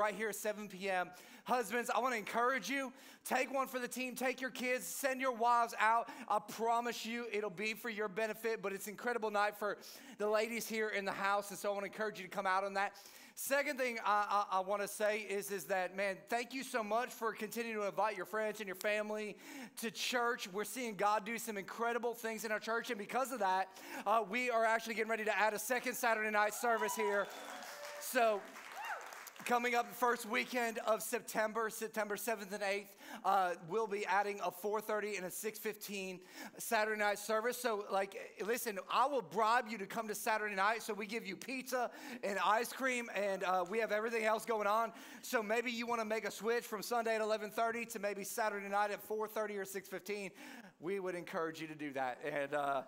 right here at 7 p.m. Husbands, I want to encourage you take one for the team, take your kids, send your wives out. I promise you it'll be for your benefit, but it's an incredible night for the ladies here in the house. And so I want to encourage you to come out on that. Second thing I, I, I want to say is, is that, man, thank you so much for continuing to invite your friends and your family to church. We're seeing God do some incredible things in our church. And because of that, uh, we are actually getting ready to add a second Saturday night service here. So Coming up first weekend of September, September 7th and 8th, uh, we'll be adding a 4.30 and a 6.15 Saturday night service. So, like, listen, I will bribe you to come to Saturday night. So we give you pizza and ice cream, and uh, we have everything else going on. So maybe you want to make a switch from Sunday at 11.30 to maybe Saturday night at 4.30 or 6.15. We would encourage you to do that. And uh,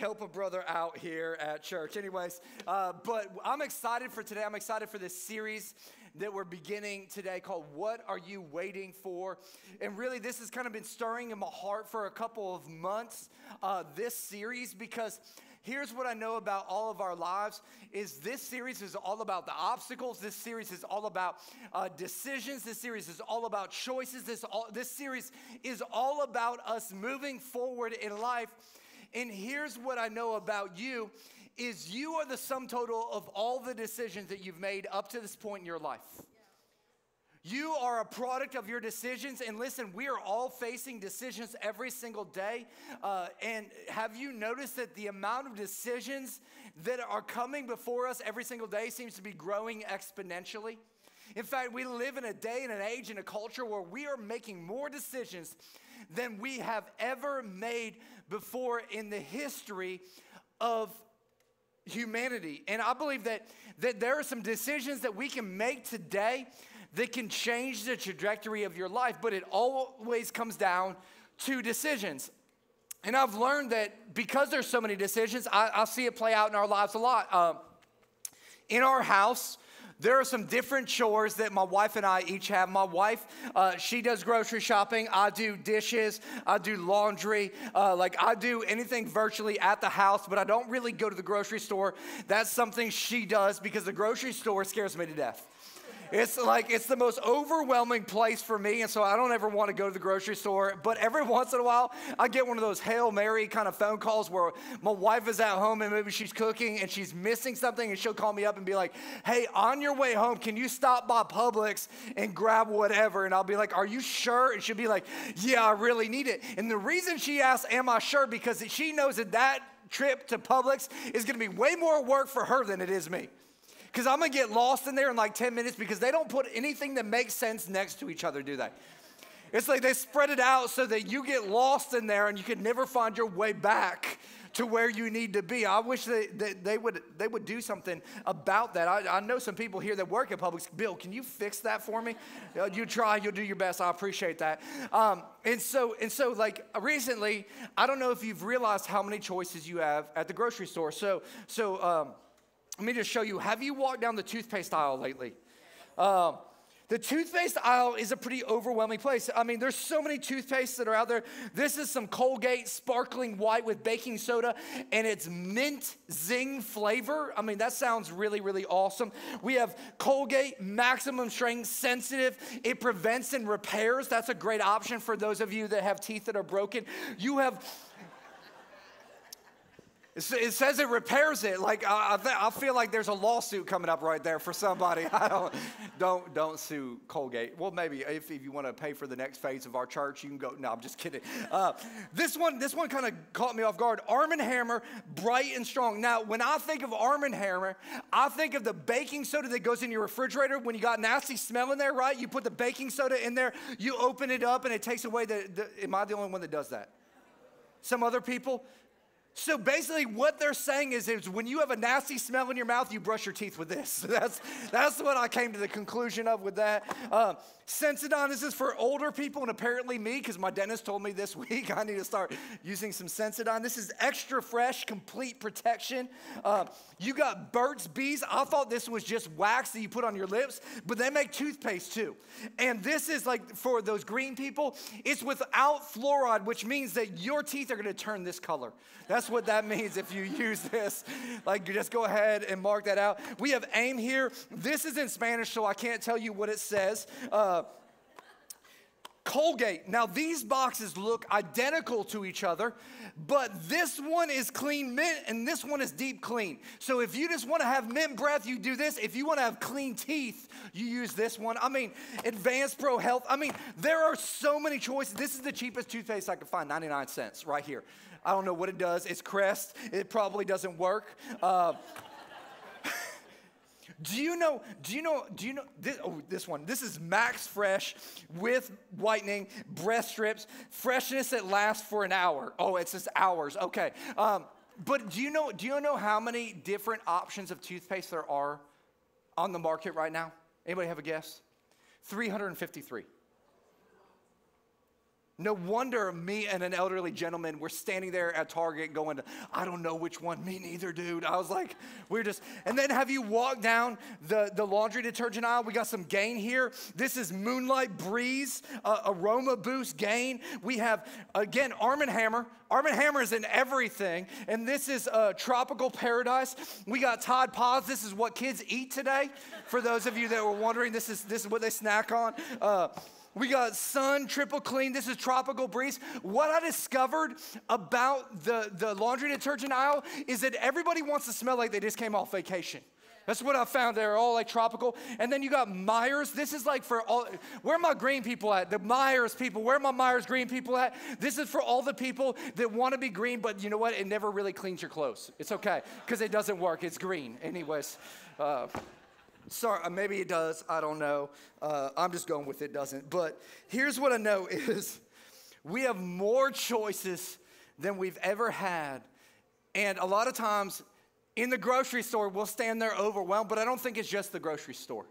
help a brother out here at church. Anyways, uh, but I'm excited for today. I'm excited for this series that we're beginning today called What Are You Waiting For? And really, this has kind of been stirring in my heart for a couple of months, uh, this series, because here's what I know about all of our lives is this series is all about the obstacles. This series is all about uh, decisions. This series is all about choices. This, all, this series is all about us moving forward in life and here's what I know about you is you are the sum total of all the decisions that you've made up to this point in your life. You are a product of your decisions. And listen, we are all facing decisions every single day. Uh, and have you noticed that the amount of decisions that are coming before us every single day seems to be growing exponentially? In fact, we live in a day and an age and a culture where we are making more decisions than we have ever made before in the history of humanity. And I believe that, that there are some decisions that we can make today that can change the trajectory of your life, but it always comes down to decisions. And I've learned that because there's so many decisions, I, I see it play out in our lives a lot. Uh, in our house, there are some different chores that my wife and I each have. My wife, uh, she does grocery shopping. I do dishes. I do laundry. Uh, like I do anything virtually at the house, but I don't really go to the grocery store. That's something she does because the grocery store scares me to death. It's like it's the most overwhelming place for me, and so I don't ever want to go to the grocery store. But every once in a while, I get one of those Hail Mary kind of phone calls where my wife is at home and maybe she's cooking and she's missing something, and she'll call me up and be like, Hey, on your way home, can you stop by Publix and grab whatever? And I'll be like, Are you sure? And she'll be like, Yeah, I really need it. And the reason she asks, Am I sure? Because she knows that that trip to Publix is gonna be way more work for her than it is me because I'm gonna get lost in there in like 10 minutes because they don't put anything that makes sense next to each other, do they? It's like they spread it out so that you get lost in there and you can never find your way back to where you need to be. I wish they, they, they would, they would do something about that. I, I, know some people here that work at Publix. Bill, can you fix that for me? Uh, you try, you'll do your best. I appreciate that. Um, and so, and so, like recently, I don't know if you've realized how many choices you have at the grocery store. So, so um, let me just show you. Have you walked down the toothpaste aisle lately? Um, the toothpaste aisle is a pretty overwhelming place. I mean, there's so many toothpastes that are out there. This is some Colgate sparkling white with baking soda, and it's mint zing flavor. I mean, that sounds really, really awesome. We have Colgate maximum strength sensitive. It prevents and repairs. That's a great option for those of you that have teeth that are broken. You have it says it repairs it. Like I, I, feel like there's a lawsuit coming up right there for somebody. I don't, don't, don't sue Colgate. Well, maybe if, if you want to pay for the next phase of our church, you can go. No, I'm just kidding. Uh, this one, this one kind of caught me off guard. Arm & Hammer, bright and strong. Now, when I think of Arm & Hammer, I think of the baking soda that goes in your refrigerator when you got nasty smell in there, right? You put the baking soda in there, you open it up, and it takes away the. the am I the only one that does that? Some other people, so basically, what they're saying is, is when you have a nasty smell in your mouth, you brush your teeth with this. That's, that's what I came to the conclusion of with that. Uh, Sensodyne, this is for older people, and apparently me, because my dentist told me this week I need to start using some Sensodyne. This is extra fresh, complete protection. Uh, you got Burt's Bees. I thought this was just wax that you put on your lips, but they make toothpaste too. And this is like for those green people, it's without fluoride, which means that your teeth are gonna turn this color. That's That's what that means if you use this. Like, just go ahead and mark that out. We have aim here. This is in Spanish, so I can't tell you what it says. Uh, Colgate. Now, these boxes look identical to each other, but this one is clean mint and this one is deep clean. So, if you just want to have mint breath, you do this. If you want to have clean teeth, you use this one. I mean, Advanced Pro Health. I mean, there are so many choices. This is the cheapest toothpaste I could find 99 cents right here. I don't know what it does. It's Crest, it probably doesn't work. Uh, do you know, do you know, do you know, this, oh, this one, this is Max Fresh with whitening, breath strips, freshness that lasts for an hour. Oh, it's just hours, okay. Um, but do you know, do you know how many different options of toothpaste there are on the market right now? Anybody have a guess? 353. No wonder me and an elderly gentleman were standing there at Target going, to, I don't know which one. Me neither, dude. I was like, we're just, and then have you walked down the, the laundry detergent aisle? We got some Gain here. This is Moonlight Breeze, uh, Aroma Boost Gain. We have, again, Arm & Hammer. Arm & Hammer is in everything. And this is uh, Tropical Paradise. We got Tide Pods. This is what kids eat today. For those of you that were wondering, this is, this is what they snack on. Uh, we got sun, triple clean. This is tropical breeze. What I discovered about the, the laundry detergent aisle is that everybody wants to smell like they just came off vacation. That's what I found. They're all like tropical. And then you got Myers. This is like for all, where are my green people at? The Myers people. Where are my Myers green people at? This is for all the people that want to be green, but you know what? It never really cleans your clothes. It's okay because it doesn't work. It's green. Anyways. Uh, Sorry, uh, maybe it does. I don't know. Uh, I'm just going with it doesn't. But here's what I know is we have more choices than we've ever had. And a lot of times in the grocery store, we'll stand there overwhelmed, but I don't think it's just the grocery store.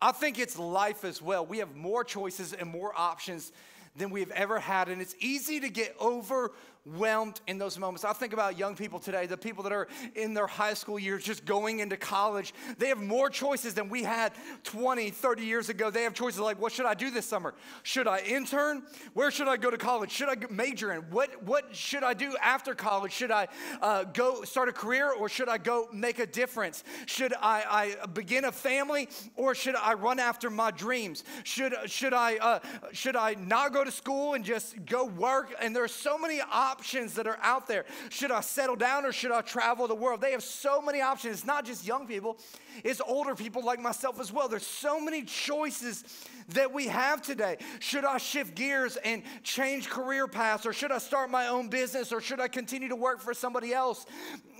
I think it's life as well. We have more choices and more options than we've ever had. And it's easy to get over overwhelmed in those moments. I think about young people today, the people that are in their high school years, just going into college. They have more choices than we had 20, 30 years ago. They have choices like, what should I do this summer? Should I intern? Where should I go to college? Should I major in? What, what should I do after college? Should I uh, go start a career or should I go make a difference? Should I, I begin a family or should I run after my dreams? Should, should, I, uh, should I not go to school and just go work? And there are so many options options that are out there. Should I settle down or should I travel the world? They have so many options. It's not just young people, it's older people like myself as well. There's so many choices that we have today. Should I shift gears and change career paths or should I start my own business or should I continue to work for somebody else?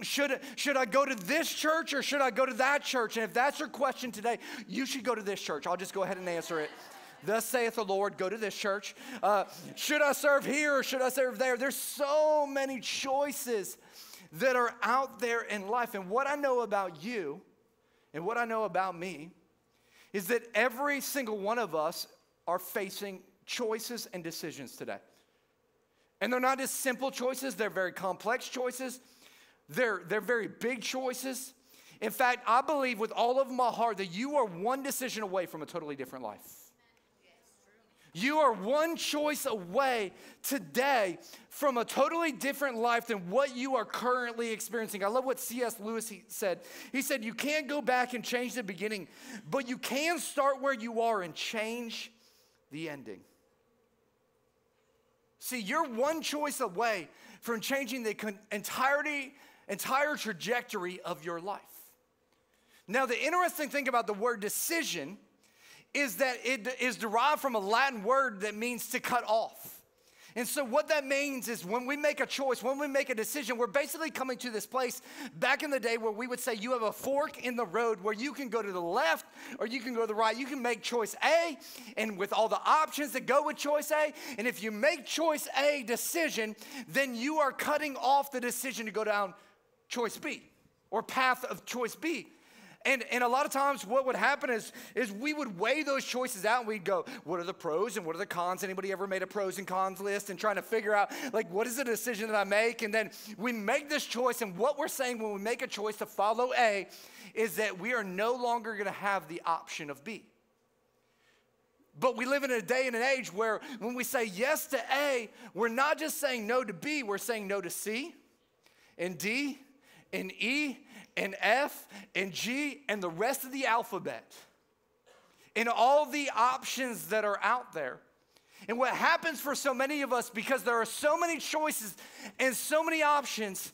Should, should I go to this church or should I go to that church? And if that's your question today, you should go to this church. I'll just go ahead and answer it. Thus saith the Lord, go to this church. Uh, should I serve here or should I serve there? There's so many choices that are out there in life. And what I know about you and what I know about me is that every single one of us are facing choices and decisions today. And they're not just simple choices, they're very complex choices. They're, they're very big choices. In fact, I believe with all of my heart that you are one decision away from a totally different life. You are one choice away today from a totally different life than what you are currently experiencing. I love what C.S. Lewis said. He said, You can't go back and change the beginning, but you can start where you are and change the ending. See, you're one choice away from changing the entirety, entire trajectory of your life. Now, the interesting thing about the word decision is that it is derived from a Latin word that means to cut off. And so, what that means is when we make a choice, when we make a decision, we're basically coming to this place back in the day where we would say you have a fork in the road where you can go to the left or you can go to the right. You can make choice A, and with all the options that go with choice A. And if you make choice A decision, then you are cutting off the decision to go down choice B or path of choice B. And, and a lot of times what would happen is, is we would weigh those choices out and we'd go, what are the pros and what are the cons? Anybody ever made a pros and cons list and trying to figure out like what is the decision that I make? And then we make this choice and what we're saying when we make a choice to follow A is that we are no longer going to have the option of B. But we live in a day and an age where when we say yes to A, we're not just saying no to B, we're saying no to C, and D and E and F and G and the rest of the alphabet and all the options that are out there. And what happens for so many of us, because there are so many choices and so many options,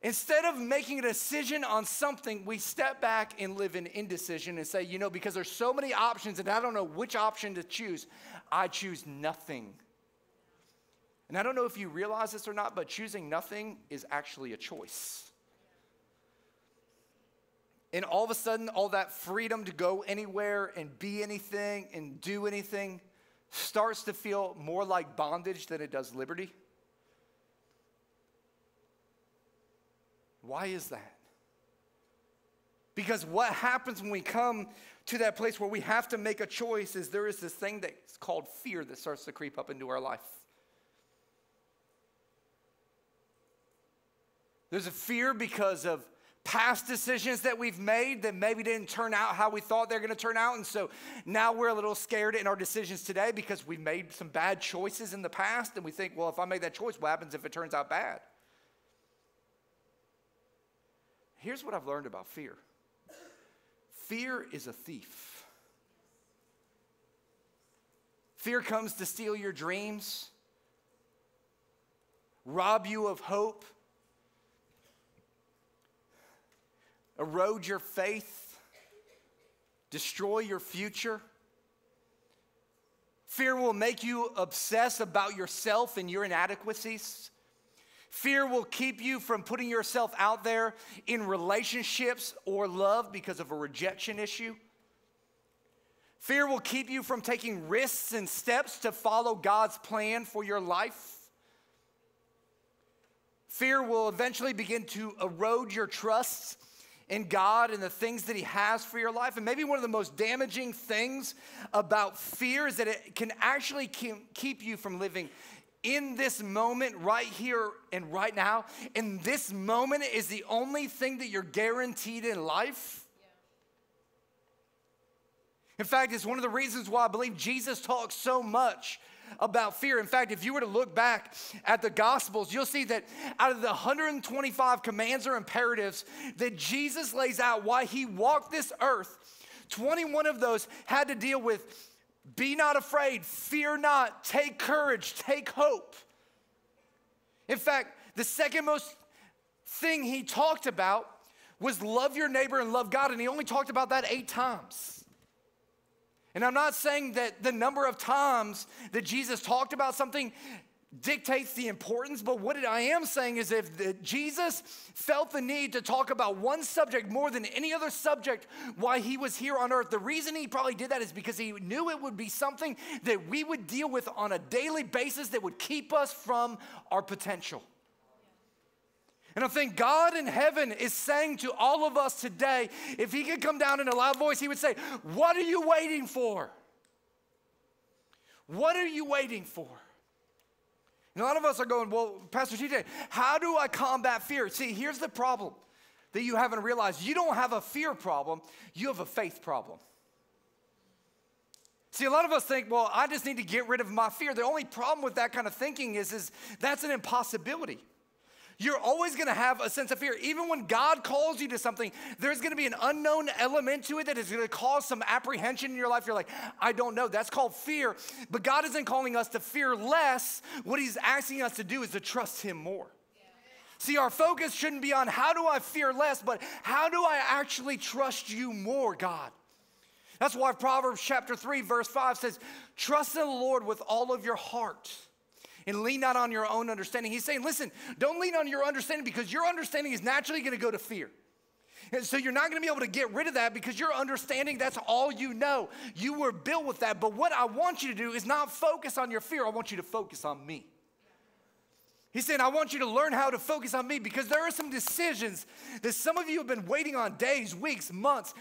instead of making a decision on something, we step back and live in indecision and say, you know, because there's so many options and I don't know which option to choose, I choose nothing. And I don't know if you realize this or not, but choosing nothing is actually a choice. And all of a sudden, all that freedom to go anywhere and be anything and do anything starts to feel more like bondage than it does liberty. Why is that? Because what happens when we come to that place where we have to make a choice is there is this thing that's called fear that starts to creep up into our life. There's a fear because of past decisions that we've made that maybe didn't turn out how we thought they're going to turn out. And so now we're a little scared in our decisions today because we made some bad choices in the past. And we think, well, if I make that choice, what happens if it turns out bad? Here's what I've learned about fear fear is a thief. Fear comes to steal your dreams, rob you of hope, erode your faith, destroy your future. Fear will make you obsess about yourself and your inadequacies. Fear will keep you from putting yourself out there in relationships or love because of a rejection issue. Fear will keep you from taking risks and steps to follow God's plan for your life. Fear will eventually begin to erode your trust in God and the things that He has for your life. And maybe one of the most damaging things about fear is that it can actually keep you from living in this moment, right here and right now. And this moment is the only thing that you're guaranteed in life. In fact, it's one of the reasons why I believe Jesus talks so much about fear. In fact, if you were to look back at the Gospels, you'll see that out of the 125 commands or imperatives that Jesus lays out why he walked this earth, 21 of those had to deal with be not afraid, fear not, take courage, take hope. In fact, the second most thing he talked about was love your neighbor and love God, and he only talked about that eight times. And I'm not saying that the number of times that Jesus talked about something dictates the importance, but what I am saying is if Jesus felt the need to talk about one subject more than any other subject while he was here on earth, the reason he probably did that is because he knew it would be something that we would deal with on a daily basis that would keep us from our potential. And I think God in heaven is saying to all of us today, if He could come down in a loud voice, He would say, What are you waiting for? What are you waiting for? And a lot of us are going, Well, Pastor TJ, how do I combat fear? See, here's the problem that you haven't realized you don't have a fear problem, you have a faith problem. See, a lot of us think, well, I just need to get rid of my fear. The only problem with that kind of thinking is, is that's an impossibility. You're always gonna have a sense of fear. Even when God calls you to something, there's gonna be an unknown element to it that is gonna cause some apprehension in your life. You're like, I don't know. That's called fear. But God isn't calling us to fear less. What He's asking us to do is to trust Him more. See, our focus shouldn't be on how do I fear less, but how do I actually trust you more, God? That's why Proverbs chapter 3, verse 5 says, Trust in the Lord with all of your heart and lean not on your own understanding. He's saying, listen, don't lean on your understanding because your understanding is naturally going to go to fear. And so you're not going to be able to get rid of that because your understanding, that's all you know. You were built with that. But what I want you to do is not focus on your fear, I want you to focus on me. He's saying, I want you to learn how to focus on me because there are some decisions that some of you have been waiting on days, weeks, months,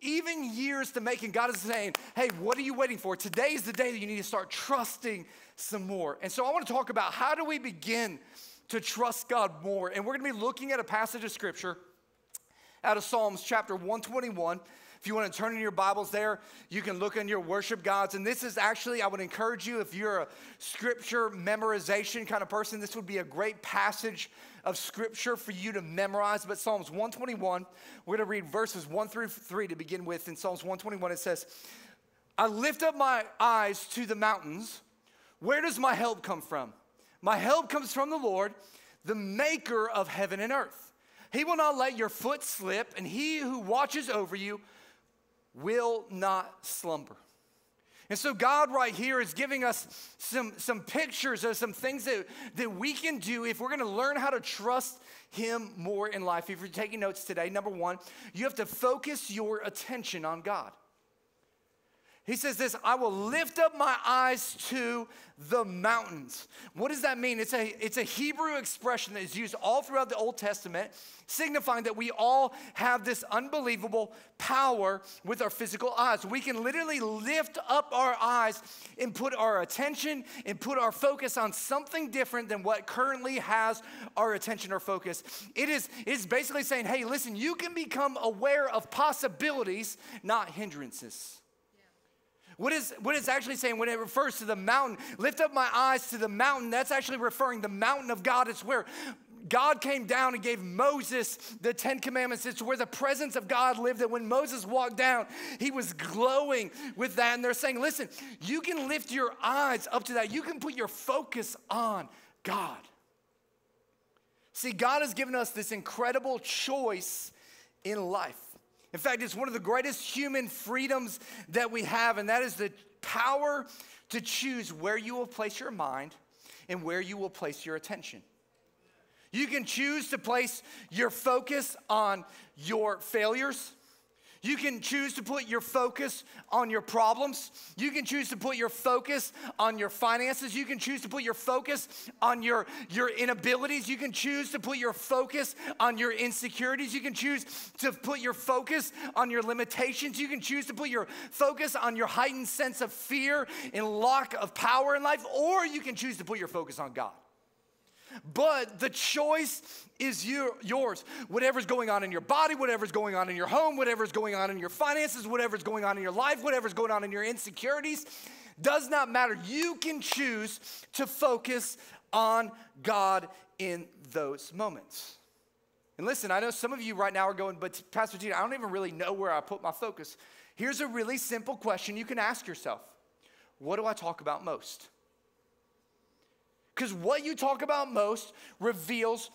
even years to make. And God is saying, hey, what are you waiting for? Today is the day that you need to start trusting some more. And so I want to talk about how do we begin to trust God more. And we're going to be looking at a passage of scripture out of Psalms chapter 121 If you want to turn in your Bibles there, you can look in your worship gods. And this is actually, I would encourage you, if you're a scripture memorization kind of person, this would be a great passage of scripture for you to memorize. But Psalms 121, we're going to read verses 1 through 3 to begin with. In Psalms 121, it says, I lift up my eyes to the mountains. Where does my help come from? My help comes from the Lord, the maker of heaven and earth. He will not let your foot slip, and he who watches over you will not slumber. And so, God, right here, is giving us some, some pictures of some things that, that we can do if we're gonna learn how to trust Him more in life. If you're taking notes today, number one, you have to focus your attention on God. He says this I will lift up my eyes to the mountains. What does that mean? It's a, it's a Hebrew expression that is used all throughout the Old Testament, signifying that we all have this unbelievable power with our physical eyes. We can literally lift up our eyes and put our attention and put our focus on something different than what currently has our attention or focus. It is, it is basically saying, hey, listen, you can become aware of possibilities, not hindrances. What is what is actually saying when it refers to the mountain, lift up my eyes to the mountain, that's actually referring the mountain of God. It's where God came down and gave Moses the Ten Commandments. It's where the presence of God lived. That when Moses walked down, he was glowing with that. And they're saying, listen, you can lift your eyes up to that. You can put your focus on God. See, God has given us this incredible choice in life. In fact, it's one of the greatest human freedoms that we have, and that is the power to choose where you will place your mind and where you will place your attention. You can choose to place your focus on your failures you can choose to put your focus on your problems. You can choose to put your focus on your finances. You can choose to put your focus on your, your inabilities. You can choose to put your focus on your insecurities. You can choose to put your focus on your limitations. You can choose to put your focus on your heightened sense of fear and lack of power in life, or you can choose to put your focus on God. But the choice is your, yours. Whatever's going on in your body, whatever's going on in your home, whatever's going on in your finances, whatever's going on in your life, whatever's going on in your insecurities, does not matter. You can choose to focus on God in those moments. And listen, I know some of you right now are going, but Pastor Gene, I don't even really know where I put my focus. Here's a really simple question you can ask yourself What do I talk about most? Because what you talk about most reveals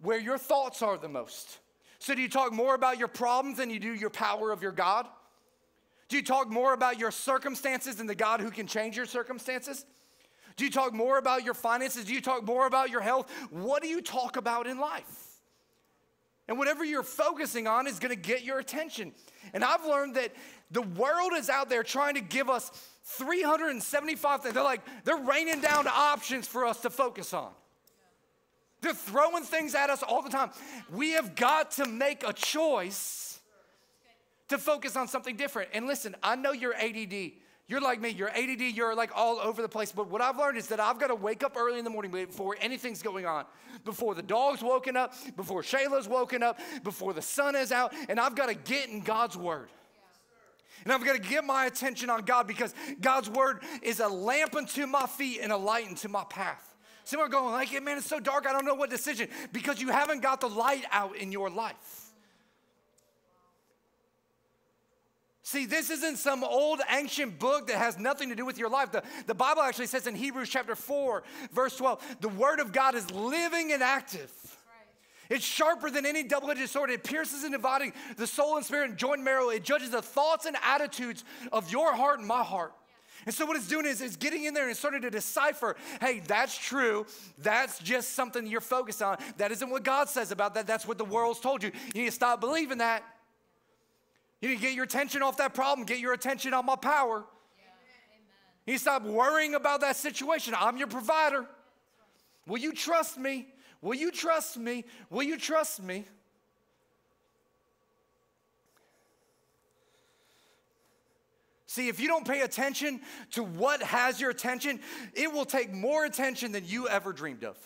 where your thoughts are the most. So, do you talk more about your problems than you do your power of your God? Do you talk more about your circumstances than the God who can change your circumstances? Do you talk more about your finances? Do you talk more about your health? What do you talk about in life? And whatever you're focusing on is gonna get your attention. And I've learned that the world is out there trying to give us 375 things. They're like, they're raining down options for us to focus on. They're throwing things at us all the time. We have got to make a choice to focus on something different. And listen, I know you're ADD. You're like me, you're ADD, you're like all over the place. But what I've learned is that I've got to wake up early in the morning before anything's going on. Before the dog's woken up, before Shayla's woken up, before the sun is out, and I've got to get in God's word. And I've got to get my attention on God because God's word is a lamp unto my feet and a light unto my path. Some are going like, man, it's so dark, I don't know what decision. Because you haven't got the light out in your life. See, this isn't some old ancient book that has nothing to do with your life. The, the Bible actually says in Hebrews chapter 4, verse 12, the word of God is living and active. It's sharper than any double edged sword. It pierces and dividing the soul and spirit and joint marrow. It judges the thoughts and attitudes of your heart and my heart. And so, what it's doing is, it's getting in there and starting to decipher hey, that's true. That's just something you're focused on. That isn't what God says about that. That's what the world's told you. You need to stop believing that. You need to get your attention off that problem, get your attention on my power. You need to stop worrying about that situation. I'm your provider. Will you trust me? Will you trust me? Will you trust me? See, if you don't pay attention to what has your attention, it will take more attention than you ever dreamed of.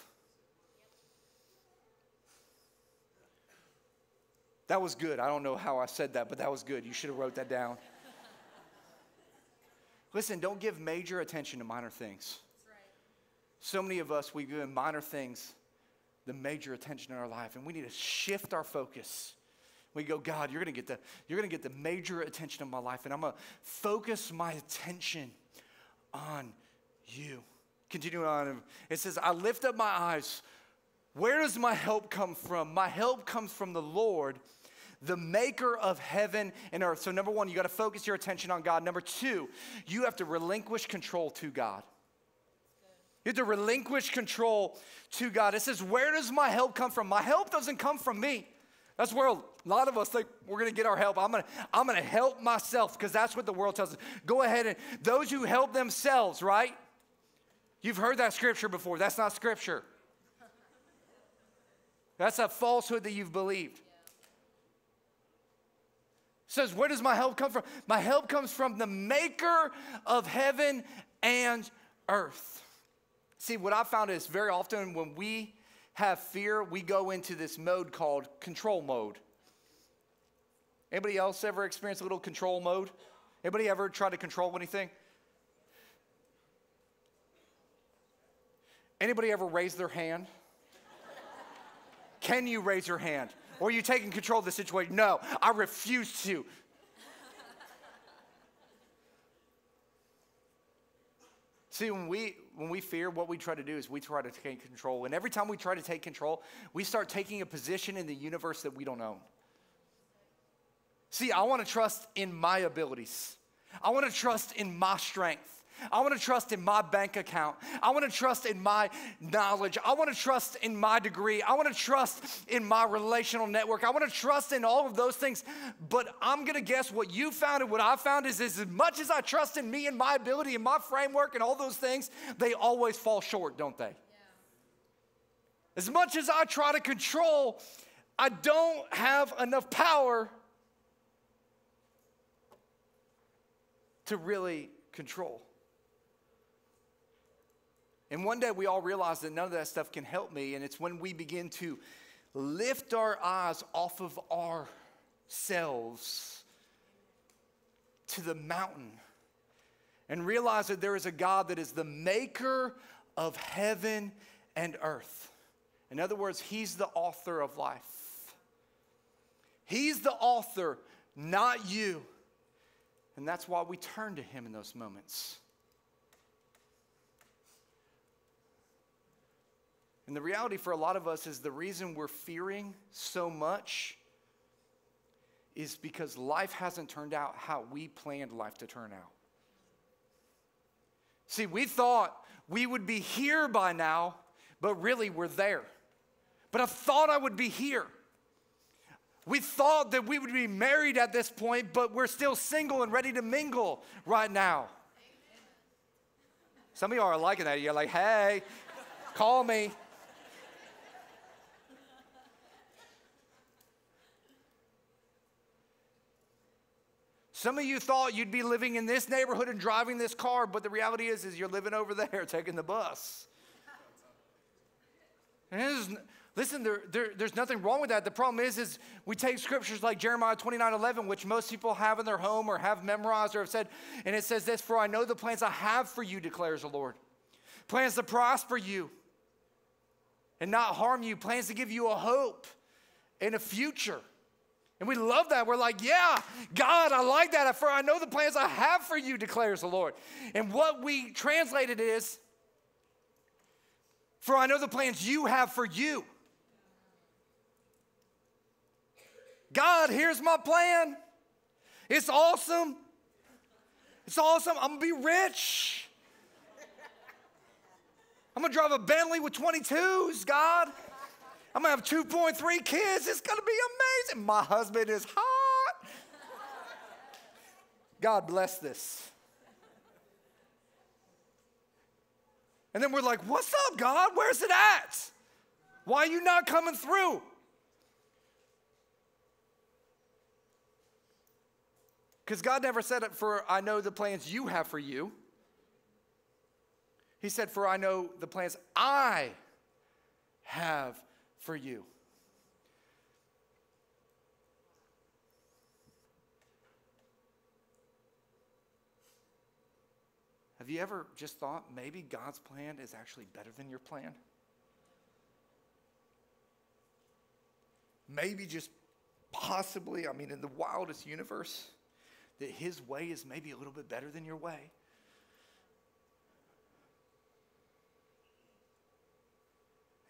That was good. I don't know how I said that, but that was good. You should have wrote that down. Listen, don't give major attention to minor things. Right. So many of us, we give minor things the major attention in our life, and we need to shift our focus. We go, God, you're gonna get the, you're gonna get the major attention of my life, and I'm gonna focus my attention on you. Continuing on, it says, I lift up my eyes. Where does my help come from? My help comes from the Lord the maker of heaven and earth. So, number one, you got to focus your attention on God. Number two, you have to relinquish control to God. You have to relinquish control to God. It says, Where does my help come from? My help doesn't come from me. That's where a lot of us think we're gonna get our help. I'm gonna, I'm gonna help myself because that's what the world tells us. Go ahead and those who help themselves, right? You've heard that scripture before. That's not scripture. That's a falsehood that you've believed says, Where does my help come from? My help comes from the maker of heaven and earth. See, what I found is very often when we have fear, we go into this mode called control mode. Anybody else ever experience a little control mode? Anybody ever try to control anything? Anybody ever raise their hand? Can you raise your hand? Or are you taking control of the situation? No, I refuse to. See, when we when we fear, what we try to do is we try to take control. And every time we try to take control, we start taking a position in the universe that we don't own. See, I want to trust in my abilities. I want to trust in my strength. I want to trust in my bank account. I want to trust in my knowledge. I want to trust in my degree. I want to trust in my relational network. I want to trust in all of those things. But I'm going to guess what you found and what I found is, is as much as I trust in me and my ability and my framework and all those things, they always fall short, don't they? Yeah. As much as I try to control, I don't have enough power to really control. And one day we all realize that none of that stuff can help me. And it's when we begin to lift our eyes off of ourselves to the mountain and realize that there is a God that is the maker of heaven and earth. In other words, He's the author of life. He's the author, not you. And that's why we turn to Him in those moments. And the reality for a lot of us is the reason we're fearing so much is because life hasn't turned out how we planned life to turn out. See, we thought we would be here by now, but really we're there. But I thought I would be here. We thought that we would be married at this point, but we're still single and ready to mingle right now. Some of you are liking that. You're like, hey, call me. Some of you thought you'd be living in this neighborhood and driving this car, but the reality is, is you're living over there taking the bus. And listen, there, there, there's nothing wrong with that. The problem is, is we take scriptures like Jeremiah 29, 11, which most people have in their home or have memorized or have said, and it says this, for I know the plans I have for you, declares the Lord. Plans to prosper you and not harm you, plans to give you a hope and a future. And we love that. We're like, yeah, God, I like that. For I know the plans I have for you, declares the Lord. And what we translated is, for I know the plans you have for you. God, here's my plan. It's awesome. It's awesome. I'm gonna be rich. I'm gonna drive a Bentley with 22s, God. I'm gonna have 2.3 kids. It's gonna be amazing. My husband is hot. God bless this. And then we're like, What's up, God? Where's it at? Why are you not coming through? Because God never said it for I know the plans you have for you. He said, For I know the plans I have for you. Have you ever just thought maybe God's plan is actually better than your plan? Maybe just possibly, I mean, in the wildest universe, that His way is maybe a little bit better than your way.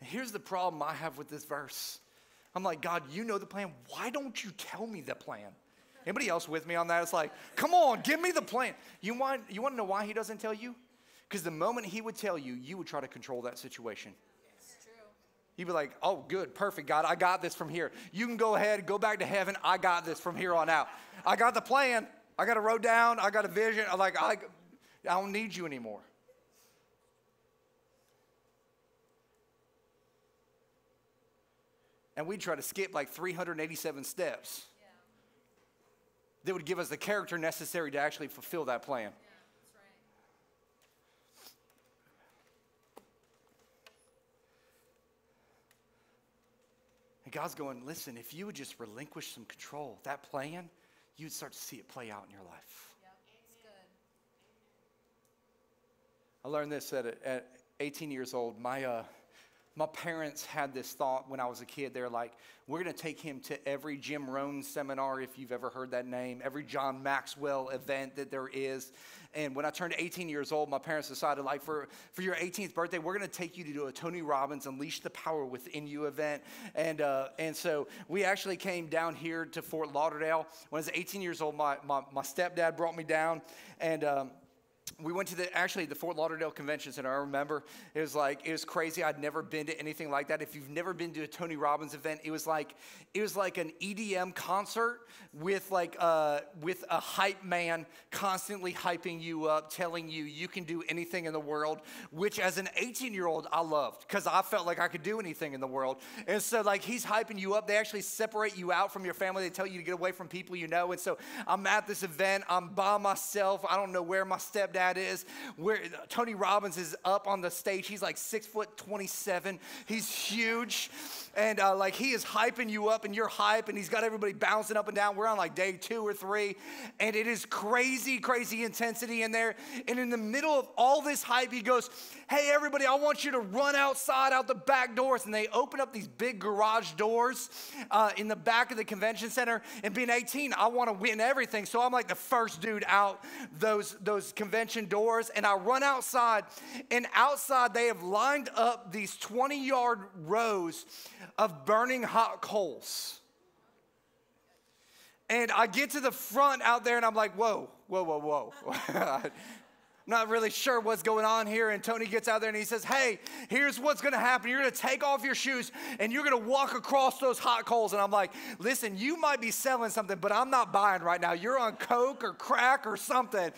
Here's the problem I have with this verse. I'm like, God, you know the plan. Why don't you tell me the plan? Anybody else with me on that? It's like, come on, give me the plan. You want, you want to know why he doesn't tell you? Because the moment he would tell you, you would try to control that situation. You'd be like, oh, good, perfect, God, I got this from here. You can go ahead, go back to heaven. I got this from here on out. I got the plan. I got a road down. I got a vision. I'm like, I, I don't need you anymore. And we'd try to skip like 387 steps yeah. that would give us the character necessary to actually fulfill that plan. Yeah, And God's going, listen, if you would just relinquish some control, that plan, you'd start to see it play out in your life. Yep, I learned this at, at 18 years old. My, uh, my parents had this thought when I was a kid. They're like, we're going to take him to every Jim Rohn seminar, if you've ever heard that name, every John Maxwell event that there is. And when I turned 18 years old, my parents decided, like, for, for your 18th birthday, we're going to take you to do a Tony Robbins Unleash the Power Within You event. And, uh, and so we actually came down here to Fort Lauderdale. When I was 18 years old, my, my, my stepdad brought me down. And, um, we went to the actually the Fort Lauderdale Convention Center. I remember it was like it was crazy. I'd never been to anything like that. If you've never been to a Tony Robbins event, it was like it was like an EDM concert with like uh, with a hype man constantly hyping you up, telling you you can do anything in the world. Which as an 18 year old I loved because I felt like I could do anything in the world. And so like he's hyping you up. They actually separate you out from your family. They tell you to get away from people you know. And so I'm at this event. I'm by myself. I don't know where my stepdad dad is. Where Tony Robbins is up on the stage. He's like six foot 27. He's huge. And uh, like he is hyping you up and you're hype and he's got everybody bouncing up and down. We're on like day two or three. And it is crazy, crazy intensity in there. And in the middle of all this hype, he goes, Hey, everybody, I want you to run outside out the back doors. And they open up these big garage doors uh, in the back of the convention center. And being 18, I want to win everything. So I'm like the first dude out those, those convention doors and I run outside, and outside they have lined up these 20 yard rows of burning hot coals. And I get to the front out there and I'm like, whoa, whoa, whoa, whoa. not really sure what's going on here. And Tony gets out there and he says, Hey, here's what's gonna happen. You're gonna take off your shoes and you're gonna walk across those hot coals. And I'm like, Listen, you might be selling something, but I'm not buying right now. You're on coke or crack or something.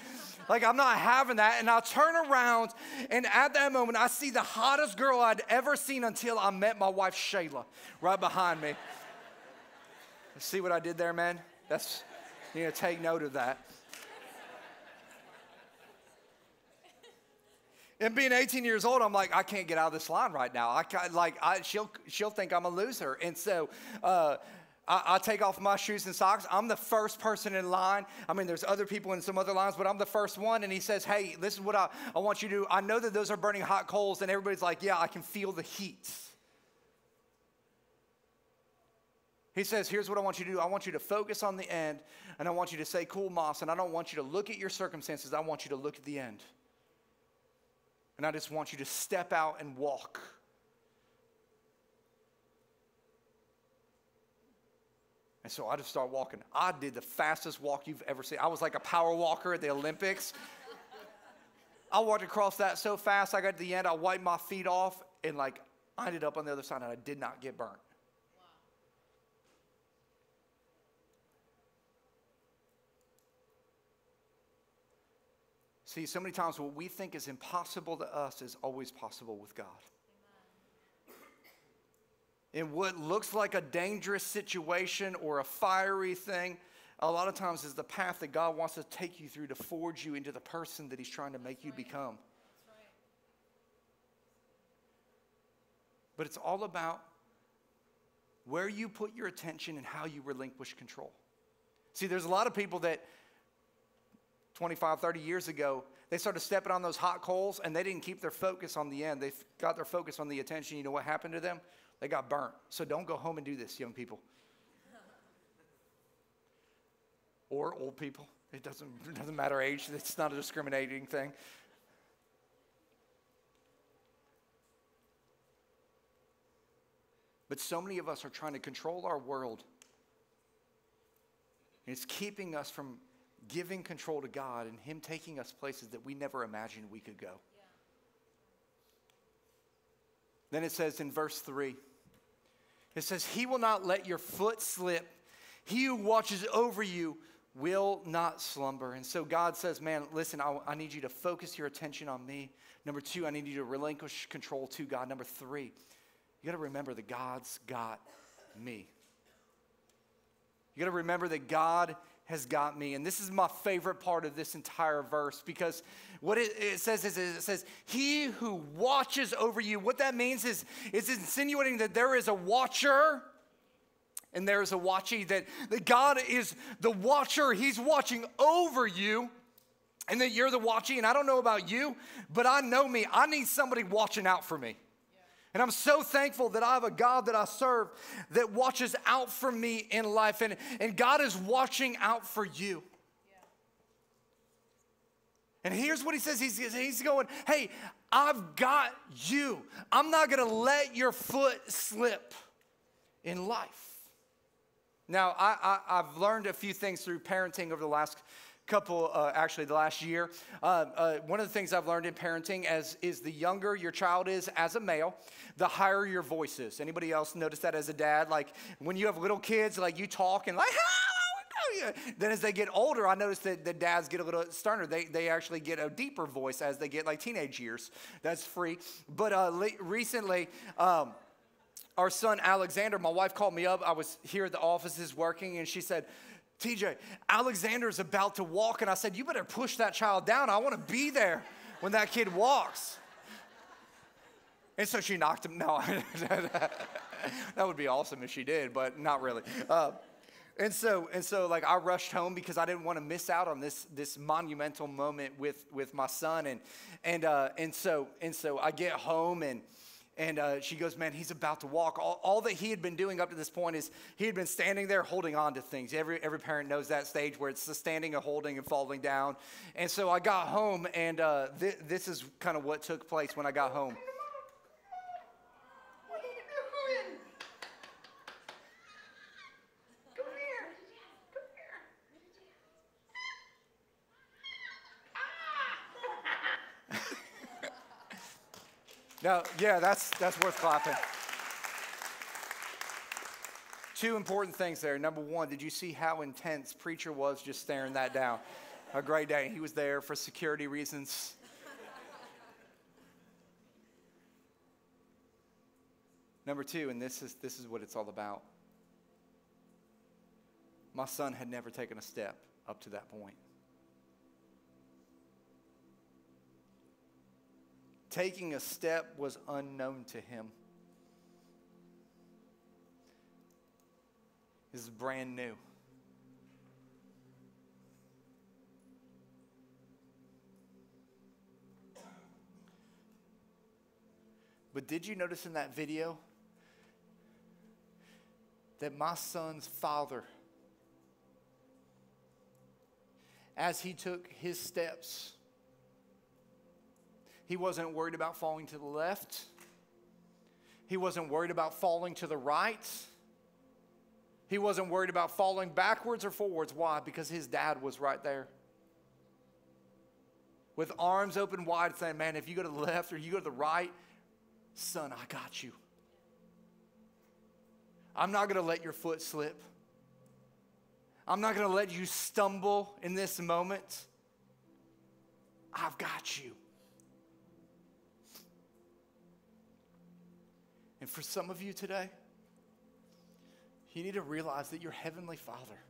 Like, I'm not having that. And I'll turn around, and at that moment, I see the hottest girl I'd ever seen until I met my wife, Shayla, right behind me. see what I did there, man? That's, you know, take note of that. And being 18 years old, I'm like, I can't get out of this line right now. I like, I, she'll she'll think I'm a loser. And so, uh, I, I, take off my shoes and socks. I'm the first person in line. I mean, there's other people in some other lines, but I'm the first one. And he says, Hey, this is what I, I want you to do. I know that those are burning hot coals. And everybody's like, Yeah, I can feel the heat. He says, Here's what I want you to do. I want you to focus on the end, and I want you to say, Cool, Moss. And I don't want you to look at your circumstances. I want you to look at the end. And I just want you to step out and walk. And so I just started walking. I did the fastest walk you've ever seen. I was like a power walker at the Olympics. I walked across that so fast, I got to the end, I wiped my feet off, and like I ended up on the other side and I did not get burnt. See, so many times what we think is impossible to us is always possible with God in what looks like a dangerous situation or a fiery thing, a lot of times is the path that God wants to take you through to forge you into the person that He's trying to make That's you right. become. But it's all about where you put your attention and how you relinquish control. See, there's a lot of people that 25, 30 years ago, They started stepping on those hot coals and they didn't keep their focus on the end. They got their focus on the attention. You know what happened to them? They got burnt. So don't go home and do this, young people. or old people. It doesn't, it doesn't matter age, it's not a discriminating thing. But so many of us are trying to control our world. And it's keeping us from giving control to God and Him taking us places that we never imagined we could go. Yeah. Then it says in verse 3 it says, He will not let your foot slip. He who watches over you will not slumber. And so God says, Man, listen, I, I need you to focus your attention on me. Number two, I need you to relinquish control to God. Number three, you got to remember that God's got me. You got to remember that God has got me. And this is my favorite part of this entire verse because what it, it, says is it says, He who watches over you. What that means is, is insinuating that there is a watcher and there is a watchee, that, that God is the watcher. He's watching over you. And that you're the watchee. And I don't know about you, but I know me. I need somebody watching out for me. And I'm so thankful that I have a God that I serve that watches out for me in life. And, and God is watching out for you. And here's what he says He's, he's going, Hey, I've got you. I'm not going to let your foot slip in life. Now, I, I, I've learned a few things through parenting over the last couple, uh, actually, the last year. Uh, uh, one of the things I've learned in parenting as is the younger your child is as a male, the higher your voice is. Anybody else notice that as a dad? Like when you have little kids, like you talk and like, then as they get older, I notice that the dads get a little sterner. They, they actually get a deeper voice as they get like teenage years. That's free. But uh, recently, um, our son Alexander, my wife called me up. I was here at the offices working, and she said, TJ, Alexander's about to walk. And I said, You better push that child down. I want to be there when that kid walks. And so she knocked him. No, that would be awesome if she did, but not really. Uh, and so, and so, like I rushed home because I didn't want to miss out on this this monumental moment with with my son, and and uh, and so and so I get home and and uh, she goes, Man, he's about to walk. All, all, that he had been doing up to this point is he had been standing there holding on to things. Every, every parent knows that stage where it's the standing and holding and falling down. And so I got home, and uh, th- this is kind of what took place when I got home. No, yeah, that's, that's worth clapping. Two important things there. Number one, did you see how intense preacher was just staring that down? A great day. He was there for security reasons. Number two, and this is, this is what it's all about. My son had never taken a step up to that point. Taking a step was unknown to him. This is brand new. But did you notice in that video that my son's father, as he took his steps, he wasn't worried about falling to the left. He wasn't worried about falling to the right. He wasn't worried about falling backwards or forwards. Why? Because his dad was right there. With arms open wide, saying, Man, if you go to the left or you go to the right, son, I got you. I'm not going to let your foot slip. I'm not going to let you stumble in this moment. I've got you. And for some of you today, you need to realize that your Heavenly Father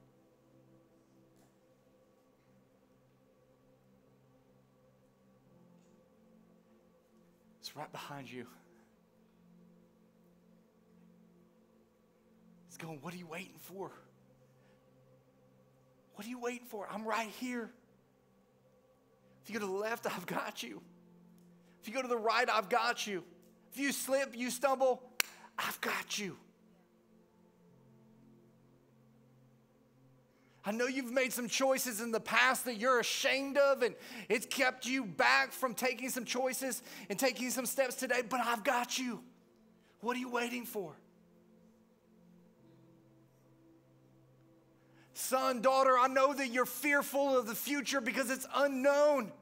is right behind you. He's going, What are you waiting for? What are you waiting for? I'm right here. If you go to the left, I've got you. If you go to the right, I've got you. If you slip, you stumble, I've got you. I know you've made some choices in the past that you're ashamed of, and it's kept you back from taking some choices and taking some steps today, but I've got you. What are you waiting for? Son, daughter, I know that you're fearful of the future because it's unknown.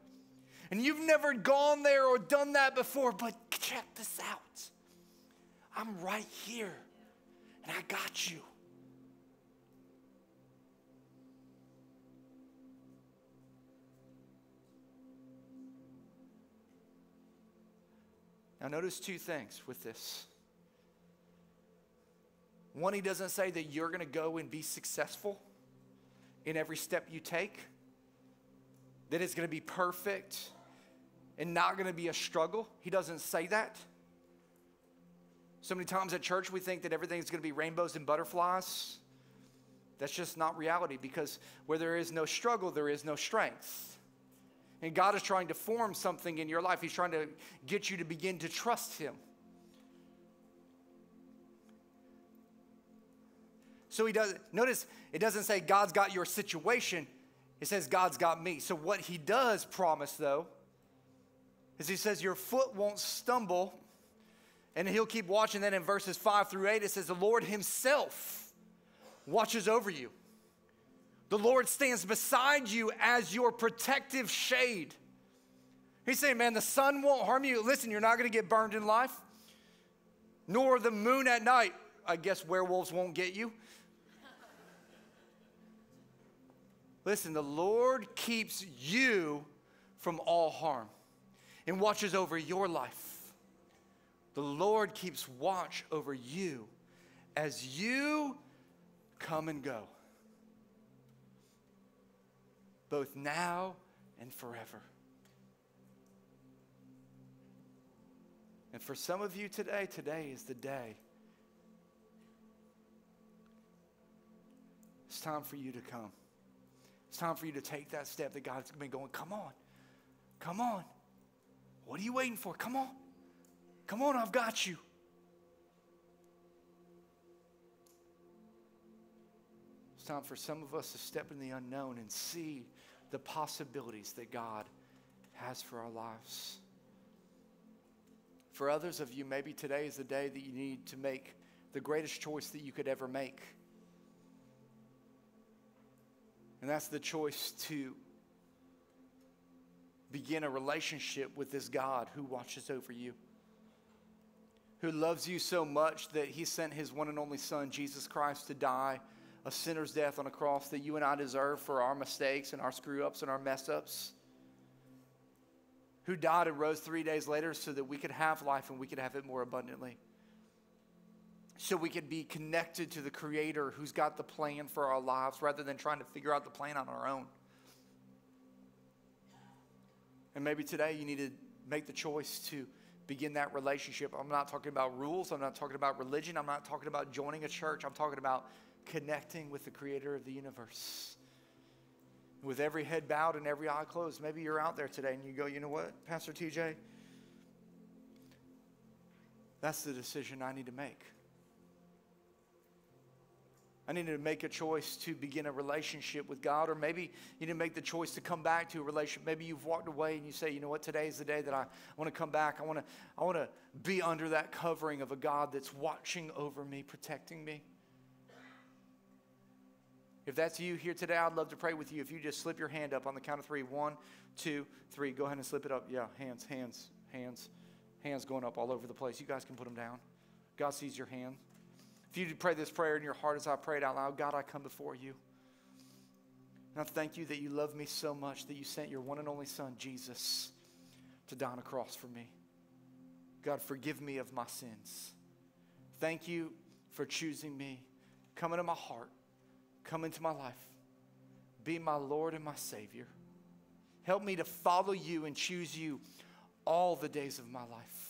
And you've never gone there or done that before, but check this out. I'm right here, and I got you. Now, notice two things with this. One, he doesn't say that you're going to go and be successful in every step you take, that it's going to be perfect and not going to be a struggle. He doesn't say that. So many times at church, we think that everything's going to be rainbows and butterflies. That's just not reality because where there is no struggle, there is no strength. And God is trying to form something in your life. He's trying to get you to begin to trust Him. So He does, notice it doesn't say God's got your situation, it says God's got me. So what He does promise, though, is He says your foot won't stumble. And He'll keep watching. that in verses 5 through 8, it says, The Lord Himself watches over you. The Lord stands beside you as your protective shade. He's saying, man, the sun won't harm you. Listen, you're not going to get burned in life, nor the moon at night. I guess werewolves won't get you. Listen, the Lord keeps you from all harm and watches over your life. The Lord keeps watch over you as you come and go both now and forever. And for some of you today, today is the day. It's time for you to come. It's time for you to take that step that God's been going, come on, come on. What are you waiting for? Come on. Come on, I've got you. It's time for some of us to step in the unknown and see the possibilities that God has for our lives. For others of you, maybe today is the day that you need to make the greatest choice that you could ever make. And that's the choice to begin a relationship with this God who watches over you, who loves you so much that he sent his one and only Son, Jesus Christ, to die a sinner's death on a cross that you and I deserve for our mistakes and our screw ups and our mess ups. Who died and rose three days later so that we could have life and we could have it more abundantly. So we could be connected to the Creator who's got the plan for our lives rather than trying to figure out the plan on our own. And maybe today you need to make the choice to begin that relationship. I'm not talking about rules. I'm not talking about religion. I'm not talking about joining a church. I'm talking about connecting with the creator of the universe. With every head bowed and every eye closed, maybe you're out there today and you go, you know what, Pastor TJ? That's the decision I need to make. I need to make a choice to begin a relationship with God, or maybe you need to make the choice to come back to a relationship. Maybe you've walked away and you say, you know what, today is the day that I want to come back. I want to, I want to be under that covering of a God that's watching over me, protecting me. If that's you here today, I'd love to pray with you. If you just slip your hand up on the count of three one, two, three. Go ahead and slip it up. Yeah, hands, hands, hands, hands going up all over the place. You guys can put them down. God sees your hand. If you pray this prayer in your heart as I prayed out loud, God, I come before you. And I thank you that you love me so much that you sent your one and only Son, Jesus, to die on a cross for me. God, forgive me of my sins. Thank you for choosing me. Come into my heart. Come into my life. Be my Lord and my Savior. Help me to follow you and choose you all the days of my life.